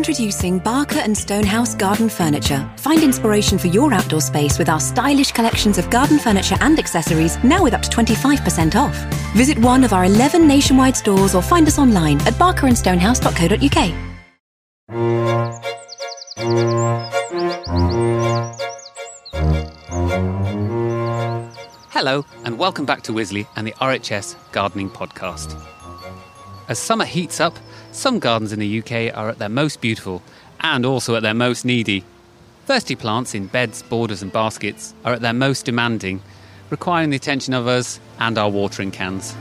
Introducing Barker and Stonehouse Garden Furniture. Find inspiration for your outdoor space with our stylish collections of garden furniture and accessories, now with up to 25% off. Visit one of our 11 nationwide stores or find us online at barkerandstonehouse.co.uk. Hello, and welcome back to Wisley and the RHS Gardening Podcast. As summer heats up, some gardens in the UK are at their most beautiful and also at their most needy. Thirsty plants in beds, borders, and baskets are at their most demanding, requiring the attention of us and our watering cans.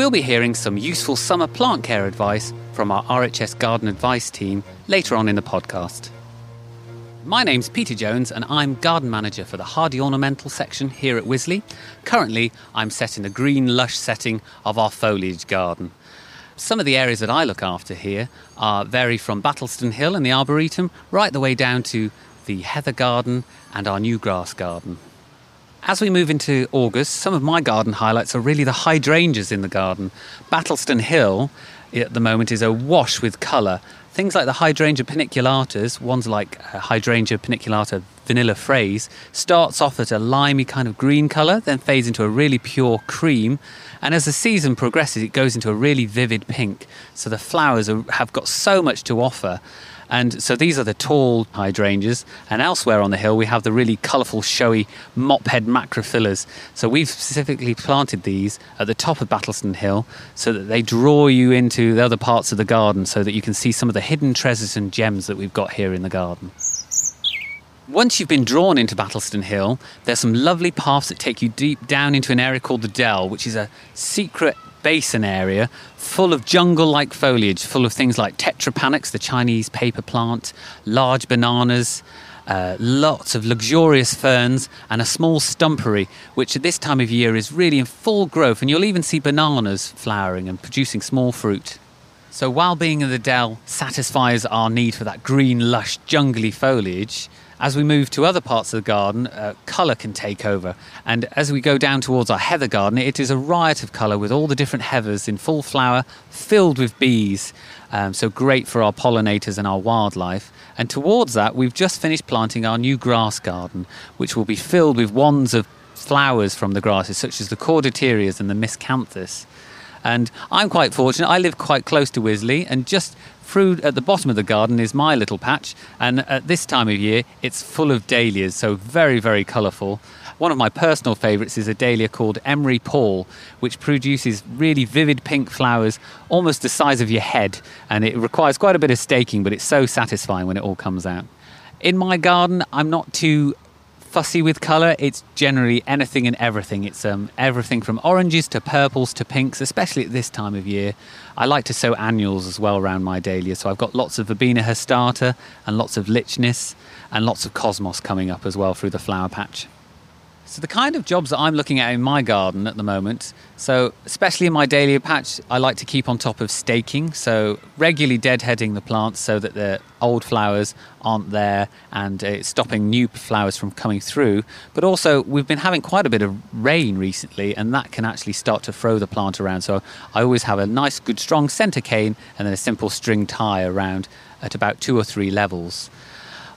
We'll be hearing some useful summer plant care advice from our RHS Garden Advice team later on in the podcast. My name's Peter Jones and I'm garden manager for the hardy ornamental section here at Wisley. Currently, I'm set in the green lush setting of our foliage garden. Some of the areas that I look after here are vary from Battleston Hill and the Arboretum right the way down to the Heather Garden and our new grass garden. As we move into August, some of my garden highlights are really the hydrangeas in the garden. Battleston Hill at the moment is awash with colour. Things like the hydrangea paniculatas, ones like uh, hydrangea paniculata vanilla fraise, starts off at a limey kind of green colour, then fades into a really pure cream. And as the season progresses, it goes into a really vivid pink. So the flowers are, have got so much to offer. And so these are the tall hydrangeas. And elsewhere on the hill, we have the really colourful, showy mop head macrophyllus. So we've specifically planted these at the top of Battleston Hill so that they draw you into the other parts of the garden so that you can see some of the hidden treasures and gems that we've got here in the garden. Once you've been drawn into Battleston Hill, there's some lovely paths that take you deep down into an area called the Dell, which is a secret basin area full of jungle like foliage, full of things like tetrapanax, the Chinese paper plant, large bananas. Uh, lots of luxurious ferns and a small stumpery, which at this time of year is really in full growth, and you'll even see bananas flowering and producing small fruit. So, while being in the dell satisfies our need for that green, lush, jungly foliage, as we move to other parts of the garden, uh, colour can take over. And as we go down towards our heather garden, it is a riot of colour with all the different heathers in full flower, filled with bees. Um, so great for our pollinators and our wildlife. And towards that, we've just finished planting our new grass garden, which will be filled with wands of flowers from the grasses, such as the cortaderias and the miscanthus. And I'm quite fortunate. I live quite close to Wisley, and just through at the bottom of the garden is my little patch, and at this time of year, it's full of dahlias, so very, very colourful. One of my personal favourites is a dahlia called Emory Paul, which produces really vivid pink flowers, almost the size of your head, and it requires quite a bit of staking, but it's so satisfying when it all comes out. In my garden, I'm not too fussy with colour. It's generally anything and everything. It's um, everything from oranges to purples to pinks, especially at this time of year. I like to sow annuals as well around my dahlia. So I've got lots of Verbena hastata and lots of lychnis and lots of cosmos coming up as well through the flower patch. So the kind of jobs that I'm looking at in my garden at the moment, so especially in my dahlia patch, I like to keep on top of staking, so regularly deadheading the plants so that the old flowers aren't there and it's stopping new flowers from coming through. But also, we've been having quite a bit of rain recently, and that can actually start to throw the plant around. So I always have a nice, good, strong centre cane and then a simple string tie around at about two or three levels.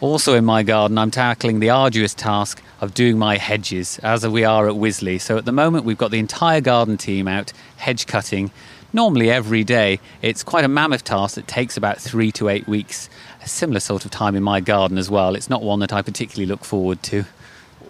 Also in my garden, I'm tackling the arduous task of doing my hedges, as we are at Wisley. So at the moment, we've got the entire garden team out hedge cutting. Normally every day, it's quite a mammoth task that takes about three to eight weeks. A similar sort of time in my garden as well. It's not one that I particularly look forward to.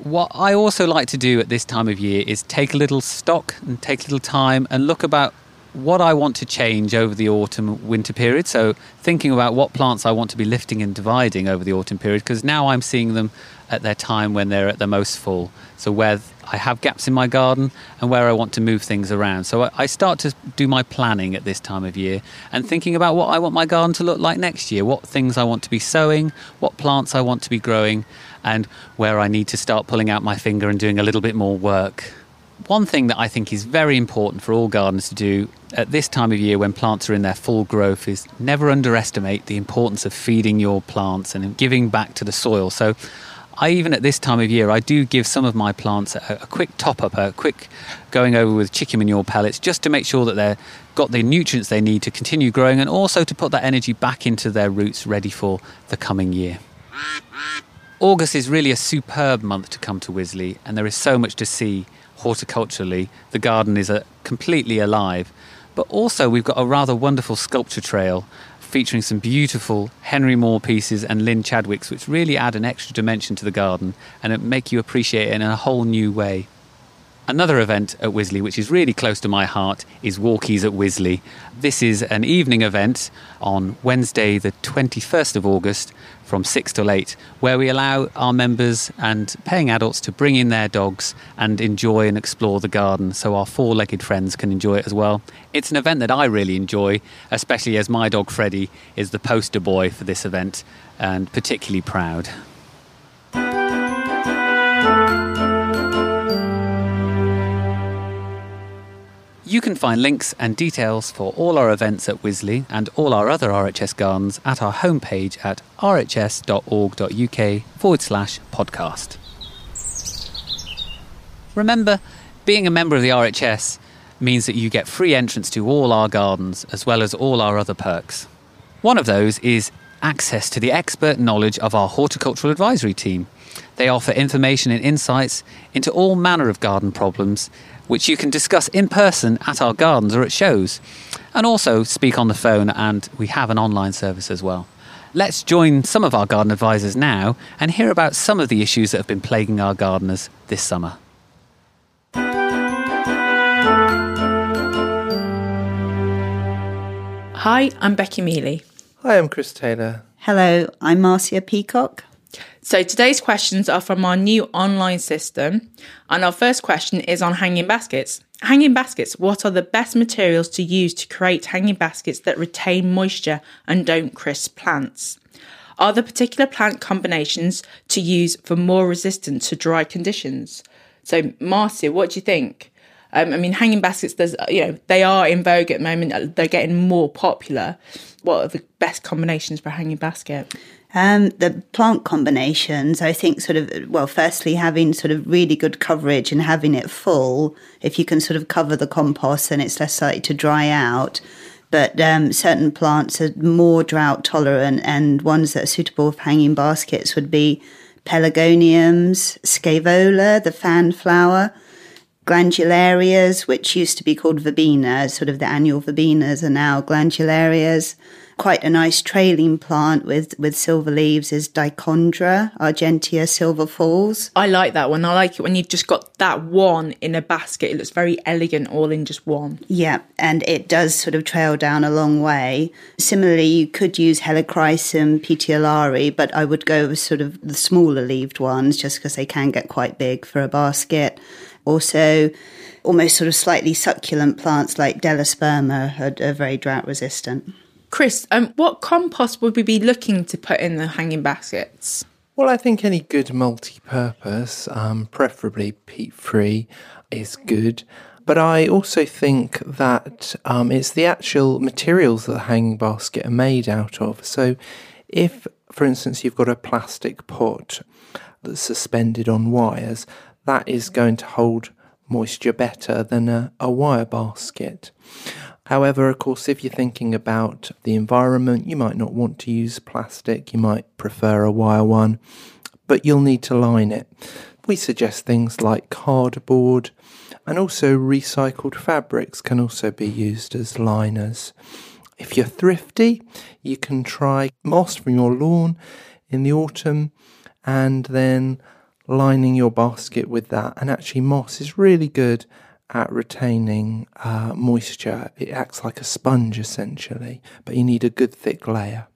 What I also like to do at this time of year is take a little stock and take a little time and look about what I want to change over the autumn winter period. So, thinking about what plants I want to be lifting and dividing over the autumn period, because now I'm seeing them at their time when they're at the most full. So, where I have gaps in my garden and where I want to move things around. So, I start to do my planning at this time of year and thinking about what I want my garden to look like next year, what things I want to be sowing, what plants I want to be growing, and where I need to start pulling out my finger and doing a little bit more work. One thing that I think is very important for all gardeners to do at this time of year when plants are in their full growth is never underestimate the importance of feeding your plants and giving back to the soil. So, I even at this time of year, I do give some of my plants a, a quick top up, a quick going over with chicken manure pellets, just to make sure that they've got the nutrients they need to continue growing and also to put that energy back into their roots ready for the coming year. August is really a superb month to come to Wisley, and there is so much to see horticulturally, the garden is a, uh, completely alive. But also, we've got a rather wonderful sculpture trail featuring some beautiful Henry Moore pieces and Lynn Chadwicks, which really add an extra dimension to the garden and make you appreciate it in a whole new way. Another event at Wisley, which is really close to my heart, is Walkies at Wisley. This is an evening event on Wednesday, the 21st of August, from 6 till 8, where we allow our members and paying adults to bring in their dogs and enjoy and explore the garden so our four legged friends can enjoy it as well. It's an event that I really enjoy, especially as my dog Freddie is the poster boy for this event and particularly proud. You can find links and details for all our events at Wisley and all our other RHS gardens at our homepage at rhs.org.uk forward slash podcast. Remember, being a member of the RHS means that you get free entrance to all our gardens as well as all our other perks. One of those is access to the expert knowledge of our horticultural advisory team. They offer information and insights into all manner of garden problems which you can discuss in person at our gardens or at shows, and also speak on the phone, and we have an online service as well. Let's join some of our garden advisors now and hear about some of the issues that have been plaguing our gardeners this summer. Hi, I'm Becky Mealy. Hi, I'm Chris Taylor. Hello, I'm Marcia Peacock. So today's questions are from our new online system. And our first question is on hanging baskets. Hanging baskets, what are the best materials to use to create hanging baskets that retain moisture and don't crisp plants? Are there particular plant combinations to use for more resistance to dry conditions? So, Marcia, what do you think? Um, I mean, hanging baskets, there's, you know, they are in vogue at the moment. They're getting more popular. What are the best combinations for a hanging basket? Um, the plant combinations, I think, sort of, well, firstly, having sort of really good coverage and having it full, if you can sort of cover the compost, then it's less likely to dry out. But um, certain plants are more drought tolerant, and ones that are suitable for hanging baskets would be pelargoniums, scaevola, the fan flower, glandularias, which used to be called verbena, sort of the annual verbenas are now glandularias quite a nice trailing plant with, with silver leaves is Dichondra argentea silver falls. I like that one. I like it when you've just got that one in a basket. It looks very elegant all in just one. Yeah, and it does sort of trail down a long way. Similarly, you could use Helichrysum petiolare, but I would go with sort of the smaller leaved ones just because they can get quite big for a basket. Also, almost sort of slightly succulent plants like Delosperma are, are very drought resistant. Chris, um, what compost would we be looking to put in the hanging baskets? Well, I think any good multi purpose, um, preferably peat free, is good. But I also think that um, it's the actual materials that the hanging basket are made out of. So, if, for instance, you've got a plastic pot that's suspended on wires, that is going to hold moisture better than a, a wire basket. However, of course, if you're thinking about the environment, you might not want to use plastic, you might prefer a wire one, but you'll need to line it. We suggest things like cardboard and also recycled fabrics can also be used as liners. If you're thrifty, you can try moss from your lawn in the autumn and then lining your basket with that. And actually, moss is really good at retaining uh, moisture. It acts like a sponge essentially, but you need a good thick layer.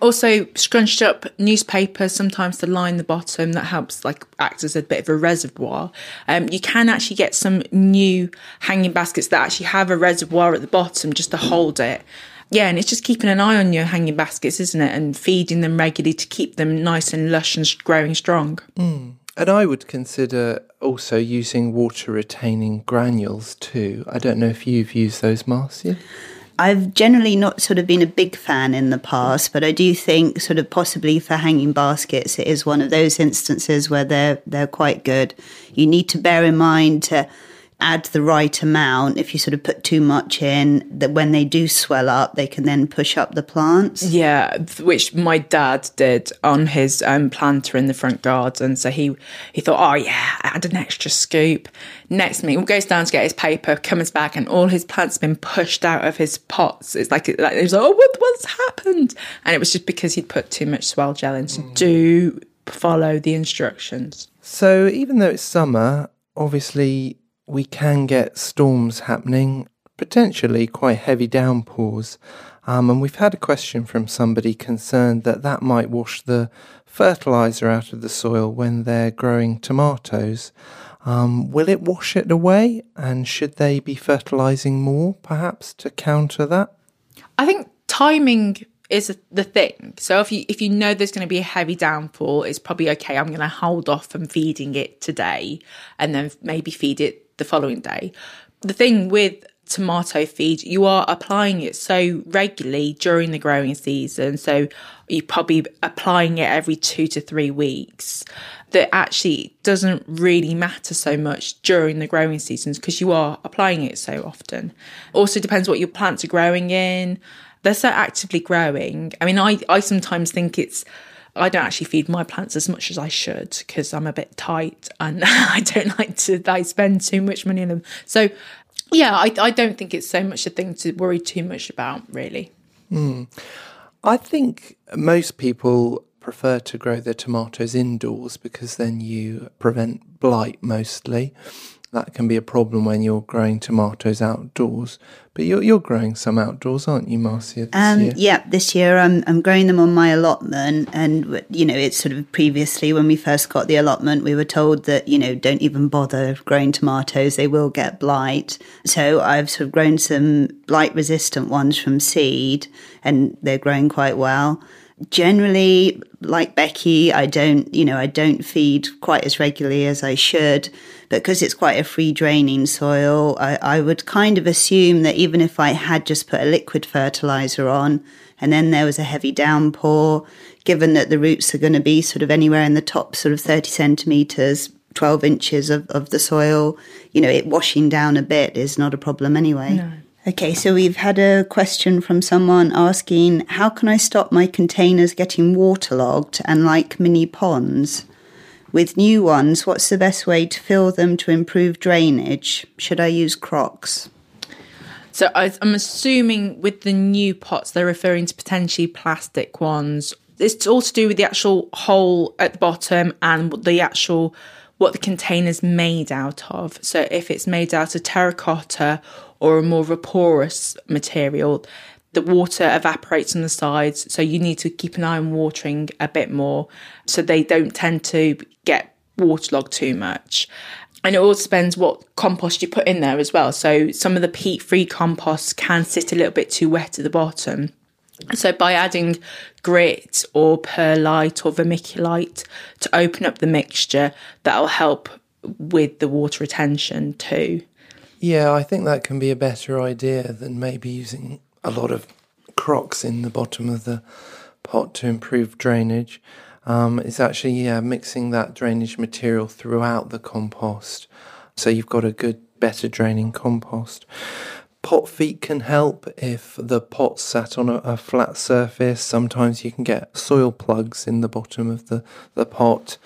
Also, scrunched up newspaper sometimes to line the bottom that helps, like, act as a bit of a reservoir. Um, you can actually get some new hanging baskets that actually have a reservoir at the bottom just to hold it. Yeah, and it's just keeping an eye on your hanging baskets, isn't it? And feeding them regularly to keep them nice and lush and growing strong. Mm. And I would consider also using water retaining granules too. I don't know if you've used those, Marcia. I've generally not sort of been a big fan in the past, but I do think sort of possibly for hanging baskets, it is one of those instances where they're they're quite good. You need to bear in mind to add the right amount. If you sort of put too much in, that when they do swell up, they can then push up the plants. Yeah, which my dad did on his um, planter in the front garden. So he he thought, oh yeah, add an extra scoop. Next minute, he goes down to get his paper, comes back, and all his plants have been pushed out of his pots. It's like, like it was like, oh, what, what's happened? And it was just because he'd put too much swell gel in. So mm. do follow the instructions. So even though it's summer, obviously we can get storms happening, potentially quite heavy downpours. Um, and we've had a question from somebody concerned that that might wash the fertilizer out of the soil when they're growing tomatoes. Um, will it wash it away? And should they be fertilizing more, perhaps, to counter that? I think timing is the thing. So if you if you know there's going to be a heavy downpour, it's probably okay. I'm going to hold off from feeding it today, and then maybe feed it the following day. The thing with tomato feed, you are applying it so regularly during the growing season. So you're probably applying it every two to three weeks. That actually doesn't really matter so much during the growing seasons because you are applying it so often. Also depends what your plants are growing in. They're so actively growing. I mean, I, I sometimes think it's I don't actually feed my plants as much as I should because I'm a bit tight and I don't like to I spend too much money on them. So yeah, I, I don't think it's so much a thing to worry too much about, really. Mm. I think most people prefer to grow their tomatoes indoors because then you prevent blight mostly that can be a problem when you're growing tomatoes outdoors. But you're you're growing some outdoors, aren't you, Marcia? Um, yeah, this year I'm I'm growing them on my allotment, and you know it's sort of previously when we first got the allotment, we were told that you know don't even bother growing tomatoes; they will get blight. So I've sort of grown some blight resistant ones from seed, and they're growing quite well generally like becky i don't you know i don't feed quite as regularly as i should but because it's quite a free draining soil, I, I would kind of assume that even if I had just put a liquid fertilizer on and then there was a heavy downpour, given that the roots are going to be sort of anywhere in the top sort of 30 centimeters, 12 inches of, of the soil, you know, it washing down a bit is not a problem anyway. No. Okay, so we've had a question from someone asking, how can I stop my containers getting waterlogged and like mini ponds? With new ones, what's the best way to fill them to improve drainage? Should I use crocks? So I'm assuming with the new pots, they're referring to potentially plastic ones. It's all to do with the actual hole at the bottom and the actual what the container's made out of. So if it's made out of terracotta or a more a porous material, the water evaporates on the sides, so you need to keep an eye on watering a bit more so they don't tend to get waterlogged too much. And it also depends what compost you put in there as well. So some of the peat free compost can sit a little bit too wet at the bottom. So by adding grit or perlite or vermiculite to open up the mixture, that'll help with the water retention too. Yeah, I think that can be a better idea than maybe using a lot of crocks in the bottom of the pot to improve drainage. Um, it's actually yeah, mixing that drainage material throughout the compost So you've got a good, better draining compost. Pot feet can help if the pot's sat on a, a, flat surface. Sometimes you can get soil plugs in the bottom of the, the pot.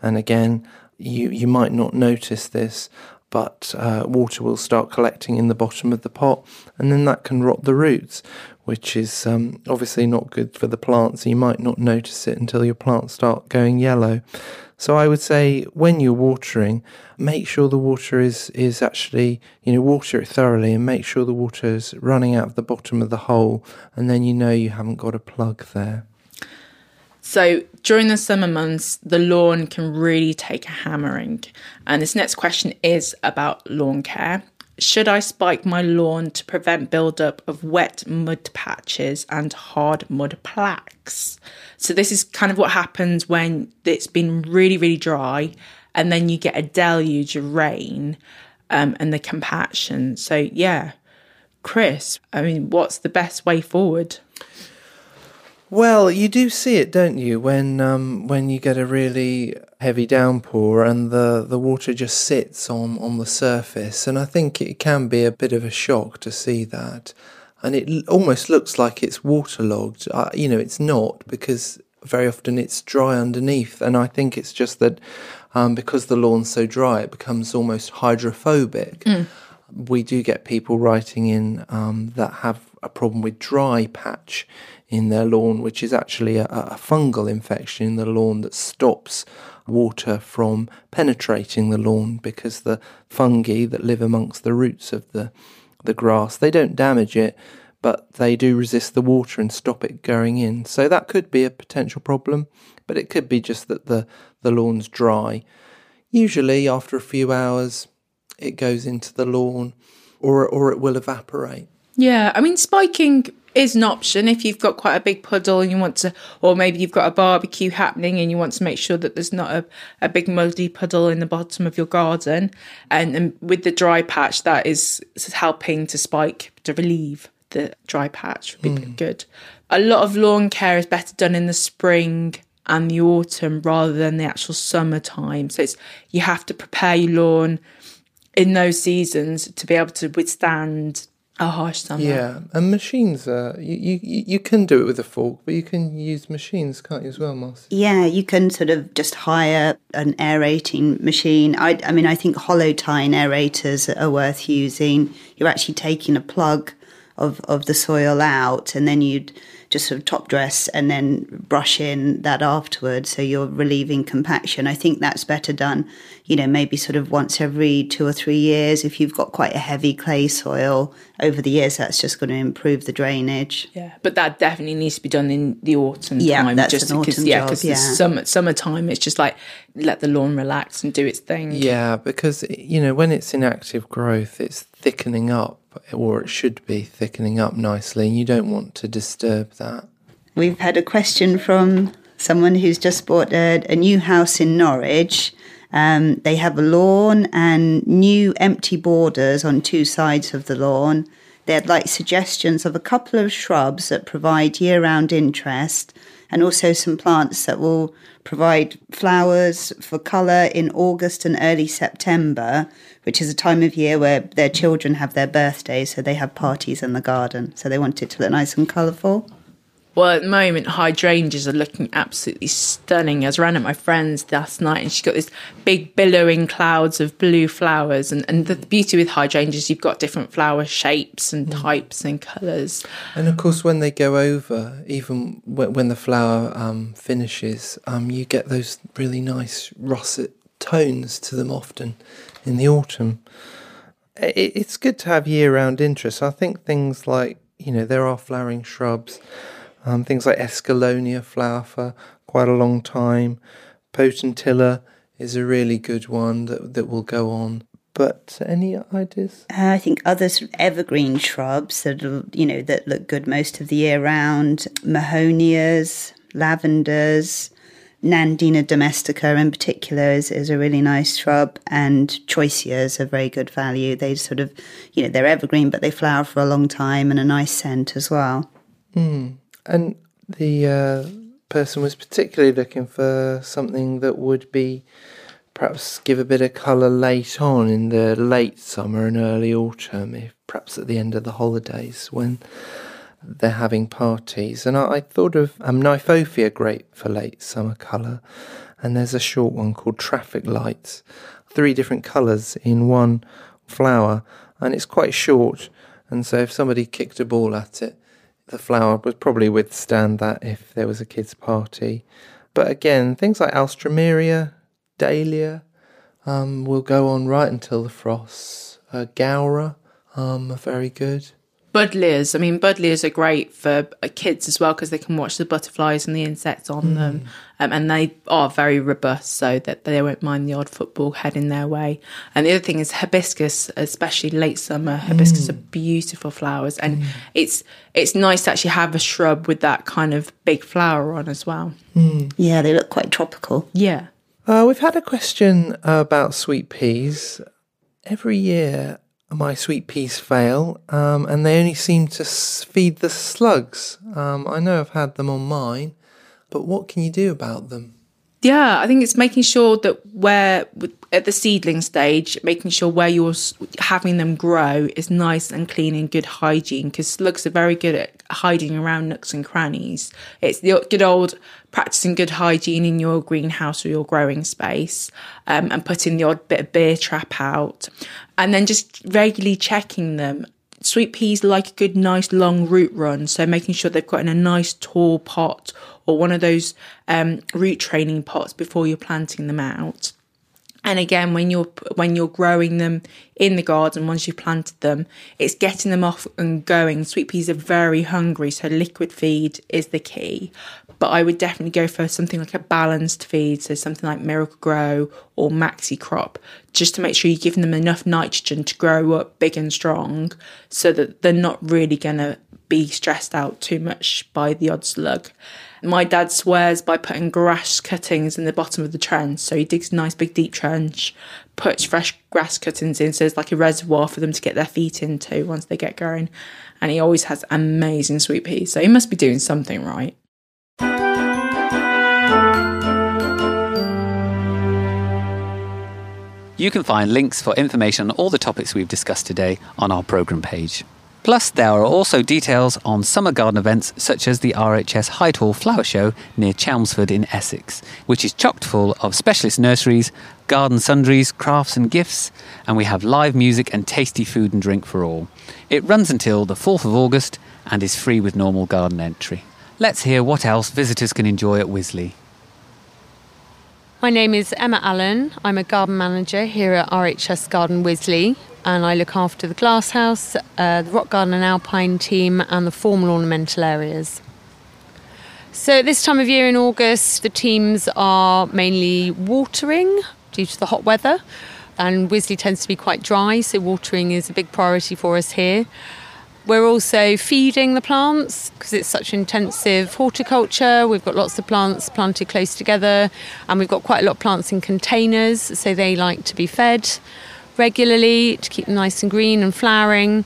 And again, you, you might not notice this, but uh, water will start collecting in the bottom of the pot, and then that can rot the roots, which is um, obviously not good for the plants. You might not notice it until your plants start going yellow. So I would say when you're watering, make sure the water is is actually you know water it thoroughly and make sure the water is running out of the bottom of the hole, and then you know you haven't got a plug there. So during the summer months, the lawn can really take a hammering. And this next question is about lawn care. Should I spike my lawn to prevent buildup of wet mud patches and hard mud plaques? So this is kind of what happens when it's been really, really dry, and then you get a deluge of rain um, and the compaction. So yeah, Chris, I mean, what's the best way forward? Well, you do see it, don't you, when um, when you get a really heavy downpour and the, the water just sits on, on the surface. And I think it can be a bit of a shock to see that. And it almost looks like it's waterlogged. Uh, you know, it's not because very often it's dry underneath. And I think it's just that um, because the lawn's so dry, it becomes almost hydrophobic. Mm. We do get people writing in um, that have a problem with dry patch in their lawn, which is actually a, a fungal infection in the lawn that stops water from penetrating the lawn because the fungi that live amongst the roots of the the grass they don't damage it but they do resist the water and stop it going in. So that could be a potential problem but it could be just that the the lawn's dry. Usually after a few hours it goes into the lawn or or it will evaporate. Yeah i mean spiking is an option if you've got quite a big puddle and you want to, or maybe you've got a barbecue happening and you want to make sure that there's not a, a big muddy puddle in the bottom of your garden. And, and with the dry patch, that is helping to spike, to relieve the dry patch would be mm. good. A lot of lawn care is better done in the spring and the autumn rather than the actual summertime. So it's you have to prepare your lawn in those seasons to be able to withstand a harsh summer. Yeah, and machines. Uh, you, you you can do it with a fork, but you can use machines, can't you, as well, Marcy? Yeah, you can sort of just hire an aerating machine. I, I mean, I think hollow tine aerators are worth using. You're actually taking a plug of of the soil out, and then you'd just sort of top dress and then brush in that afterwards. So you're relieving compaction. I think that's better done, you know, maybe sort of once every two or three years. If you've got quite a heavy clay soil over the years, that's just going to improve the drainage. Yeah, but that definitely needs to be done in the autumn yeah, time. That's just an because, autumn yeah, because yeah. summer summertime, it's just like let the lawn relax and do its thing. Yeah, because you know when it's in active growth, it's thickening up or it should be thickening up nicely, and you don't want to disturb that. We've had a question from someone who's just bought a, a new house in Norwich. Um, they have a lawn and new empty borders on two sides of the lawn. They'd like suggestions of a couple of shrubs that provide year round interest and also some plants that will provide flowers for colour in August and early September, which is a time of year where their children have their birthdays, so they have parties in the garden. So they want it to look nice and colourful. Well, at the moment, hydrangeas are looking absolutely stunning. I was around at my friend's last night and she's got this big billowing clouds of blue flowers. And, and the beauty with hydrangeas, you've got different flower shapes and mm. types and colours. And of course, when they go over, even when the flower um, finishes, um, you get those really nice russet tones to them often in the autumn. It's good to have year round interest. I think things like, you know, there are flowering shrubs um, things like Escallonia flower for quite a long time. Potentilla is a really good one that, that will go on. But any ideas? Uh, I think other sort of evergreen shrubs that you know that look good most of the year round. Mahonias, lavenders, Nandina domestica in particular is, is a really nice shrub, and choisyas are very good value. They sort of, you know, they're evergreen, but they flower for a long time and a nice scent as well. Mm. And the uh, person was particularly looking for something that would be perhaps give a bit of colour late on in the late summer and early autumn, if perhaps at the end of the holidays when they're having parties. And I, I thought of um, great for late summer colour. And there's a short one called Traffic Lights, three different colours in one flower, and it's quite short. And so if somebody kicked a ball at it, the flower would probably withstand that if there was a kids' party. But again, things like Alstroemeria, Dahlia um, will go on right until the frosts. Uh, Gaura um, are very good. Buddleias. I mean, buddleias are great for uh, kids as well because they can watch the butterflies and the insects on them, um, and they are very robust, so that they won't mind the odd football heading their way. And the other thing is hibiscus, especially late summer. Hibiscus are beautiful flowers, and it's it's nice to actually have a shrub with that kind of big flower on as well. Yeah, they look quite tropical. Yeah. Uh, we've had a question about sweet peas. Every year, my sweet peas fail, um, and they only seem to feed the slugs. Um, I know I've had them on mine, but what can you do about them? Yeah, I think it's making sure that where at the seedling stage, making sure where you're having them grow is nice and clean and good hygiene because slugs are very good at hiding around nooks and crannies. It's the good old practicing good hygiene in your greenhouse or your growing space um, and putting the odd bit of beer trap out and then just regularly checking them sweet peas like a good nice long root run so making sure they've got in a nice tall pot or one of those um, root training pots before you're planting them out. And again when you're when you're growing them in the garden once you've planted them it's getting them off and going. Sweet peas are very hungry so liquid feed is the key. But i would definitely go for something like a balanced feed so something like Miracle-Gro or Maxicrop just to make sure you're giving them enough nitrogen to grow up big and strong so that they're not really going to be stressed out too much by the odd slug my dad swears by putting grass cuttings in the bottom of the trench. So he digs a nice big deep trench, puts fresh grass cuttings in, so there's like a reservoir for them to get their feet into once they get going. And he always has amazing sweet peas. So he must be doing something right. You can find links for information on all the topics we've discussed today on our programme page. Plus, there are also details on summer garden events such as the RHS Hyde Hall Flower Show near Chelmsford in Essex, which is chocked full of specialist nurseries, garden sundries, crafts and gifts, and we have live music and tasty food and drink for all. It runs until the 4th of August and is free with normal garden entry. Let's hear what else visitors can enjoy at Wisley. My name is Emma Allen. I'm a garden manager here at RHS Garden Wisley, and I look after the glasshouse, uh, the rock garden and alpine team, and the formal ornamental areas. So, at this time of year in August, the teams are mainly watering due to the hot weather, and Wisley tends to be quite dry, so watering is a big priority for us here. We're also feeding the plants because it's such intensive horticulture. We've got lots of plants planted close together, and we've got quite a lot of plants in containers, so they like to be fed regularly to keep them nice and green and flowering.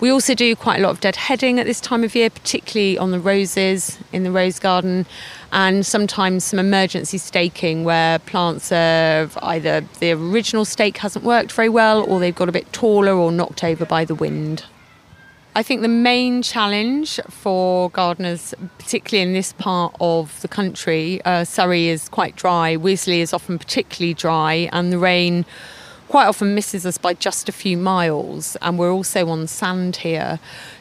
We also do quite a lot of deadheading at this time of year, particularly on the roses in the rose garden, and sometimes some emergency staking where plants are either the original stake hasn't worked very well or they've got a bit taller or knocked over by the wind. I think the main challenge for gardeners, particularly in this part of the country, uh, Surrey is quite dry, Wisley is often particularly dry, and the rain quite often misses us by just a few miles. And we're also on sand here.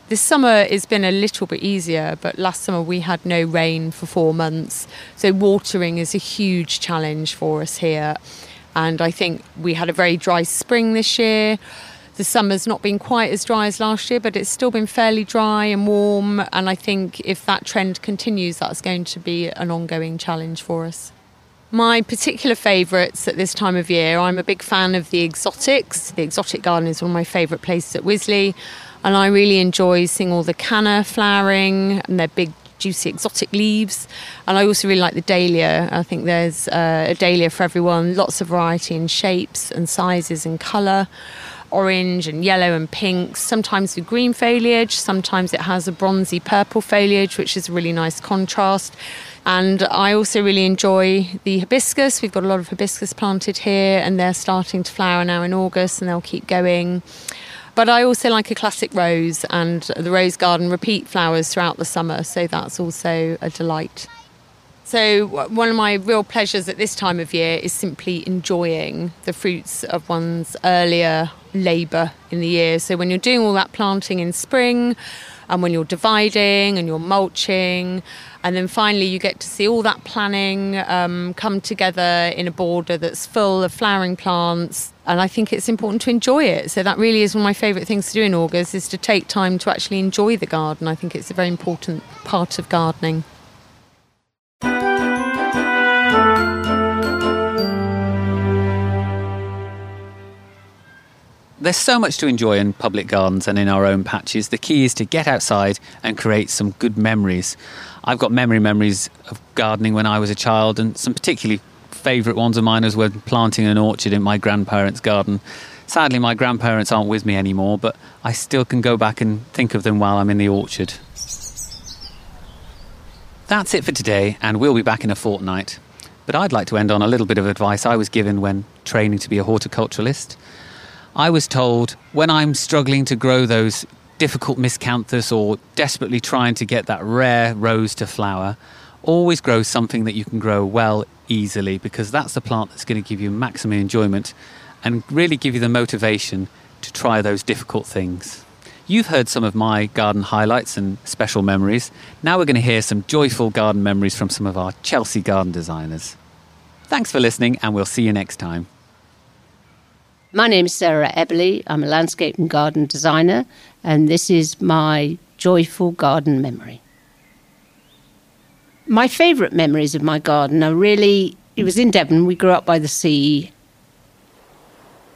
This summer has been a little bit easier, but last summer we had no rain for four months. So watering is a huge challenge for us here. And I think we had a very dry spring this year the summer's not been quite as dry as last year, but it's still been fairly dry and warm. And I think if that trend continues, that's going to be an ongoing challenge for us. My particular favourites at this time of year, I'm a big fan of the exotics. The exotic garden is one of my favourite places at Wisley, and I really enjoy seeing all the canna flowering and their big juicy exotic leaves. And I also really like the dahlia. I think there's uh, a dahlia for everyone, lots of variety in shapes and sizes and colour. Orange and yellow and pink, sometimes with green foliage, sometimes it has a bronzy purple foliage, which is a really nice contrast. And I also really enjoy the hibiscus. We've got a lot of hibiscus planted here, and they're starting to flower now in August, and they'll keep going. But I also like a classic rose, and the rose garden repeat flowers throughout the summer, so that's also a delight. So, one of my real pleasures at this time of year is simply enjoying the fruits of one's earlier labour in the year. So, when you're doing all that planting in spring, and when you're dividing and you're mulching, and then finally you get to see all that planning um, come together in a border that's full of flowering plants. And I think it's important to enjoy it. So that really is one of my favourite things to do in August is to take time to actually enjoy the garden. I think it's a very important part of gardening. There's so much to enjoy in public gardens and in our own patches. The key is to get outside and create some good memories. I've got memory memories of gardening when I was a child, and some particularly favourite ones of mine was when planting an orchard in my grandparents' garden. Sadly, my grandparents aren't with me anymore, but I still can go back and think of them while I'm in the orchard. That's it for today, and we'll be back in a fortnight. But I'd like to end on a little bit of advice I was given when training to be a horticulturalist. I was told when I'm struggling to grow those difficult miscanthus or desperately trying to get that rare rose to flower, always grow something that you can grow well easily because that's the plant that's going to give you maximum enjoyment and really give you the motivation to try those difficult things. You've heard some of my garden highlights and special memories. Now we're going to hear some joyful garden memories from some of our Chelsea garden designers. Thanks for listening, and we'll see you next time. My name is Sarah Eberle. I'm a landscape and garden designer, and this is my joyful garden memory. My favourite memories of my garden are really, it was in Devon, we grew up by the sea.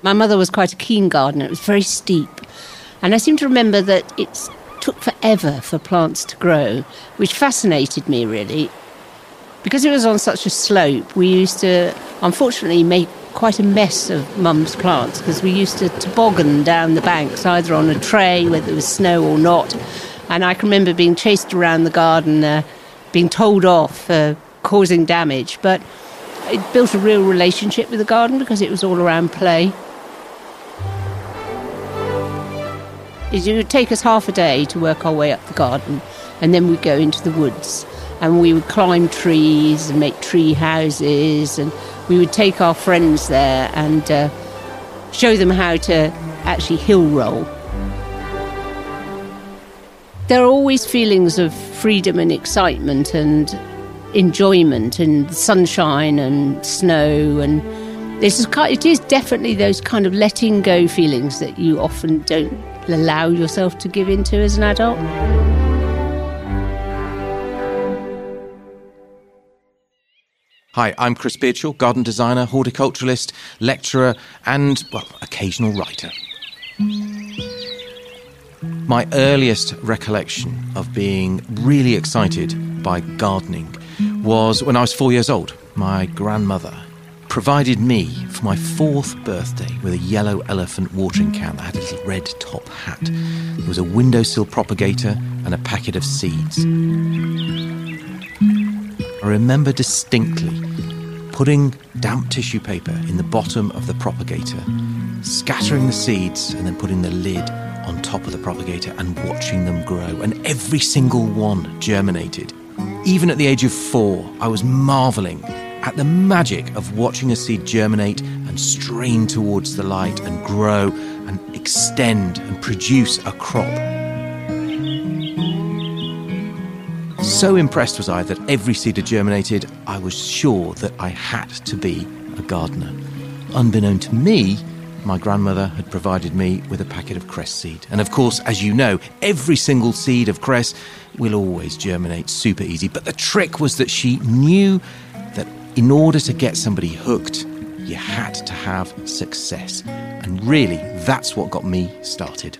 My mother was quite a keen gardener, it was very steep. And I seem to remember that it took forever for plants to grow, which fascinated me really. Because it was on such a slope, we used to unfortunately make quite a mess of mum's plants because we used to toboggan down the banks either on a tray whether it was snow or not. And I can remember being chased around the garden, uh, being told off for causing damage. But it built a real relationship with the garden because it was all around play. It would take us half a day to work our way up the garden, and then we'd go into the woods and we would climb trees and make tree houses and we would take our friends there and uh, show them how to actually hill roll. There are always feelings of freedom and excitement and enjoyment and sunshine and snow and this is it is definitely those kind of letting go feelings that you often don't allow yourself to give into as an adult. Hi, I'm Chris Beardshaw, garden designer, horticulturalist, lecturer, and, well, occasional writer. My earliest recollection of being really excited by gardening was when I was four years old. My grandmother provided me for my fourth birthday with a yellow elephant watering can that had a little red top hat. There was a windowsill propagator and a packet of seeds. Remember distinctly putting damp tissue paper in the bottom of the propagator, scattering the seeds, and then putting the lid on top of the propagator and watching them grow. And every single one germinated. Even at the age of four, I was marveling at the magic of watching a seed germinate and strain towards the light and grow and extend and produce a crop So impressed was I that every seed had germinated, I was sure that I had to be a gardener. Unbeknown to me, my grandmother had provided me with a packet of cress seed. And of course, as you know, every single seed of cress will always germinate super easy. But the trick was that she knew that in order to get somebody hooked, you had to have success. And really, that's what got me started.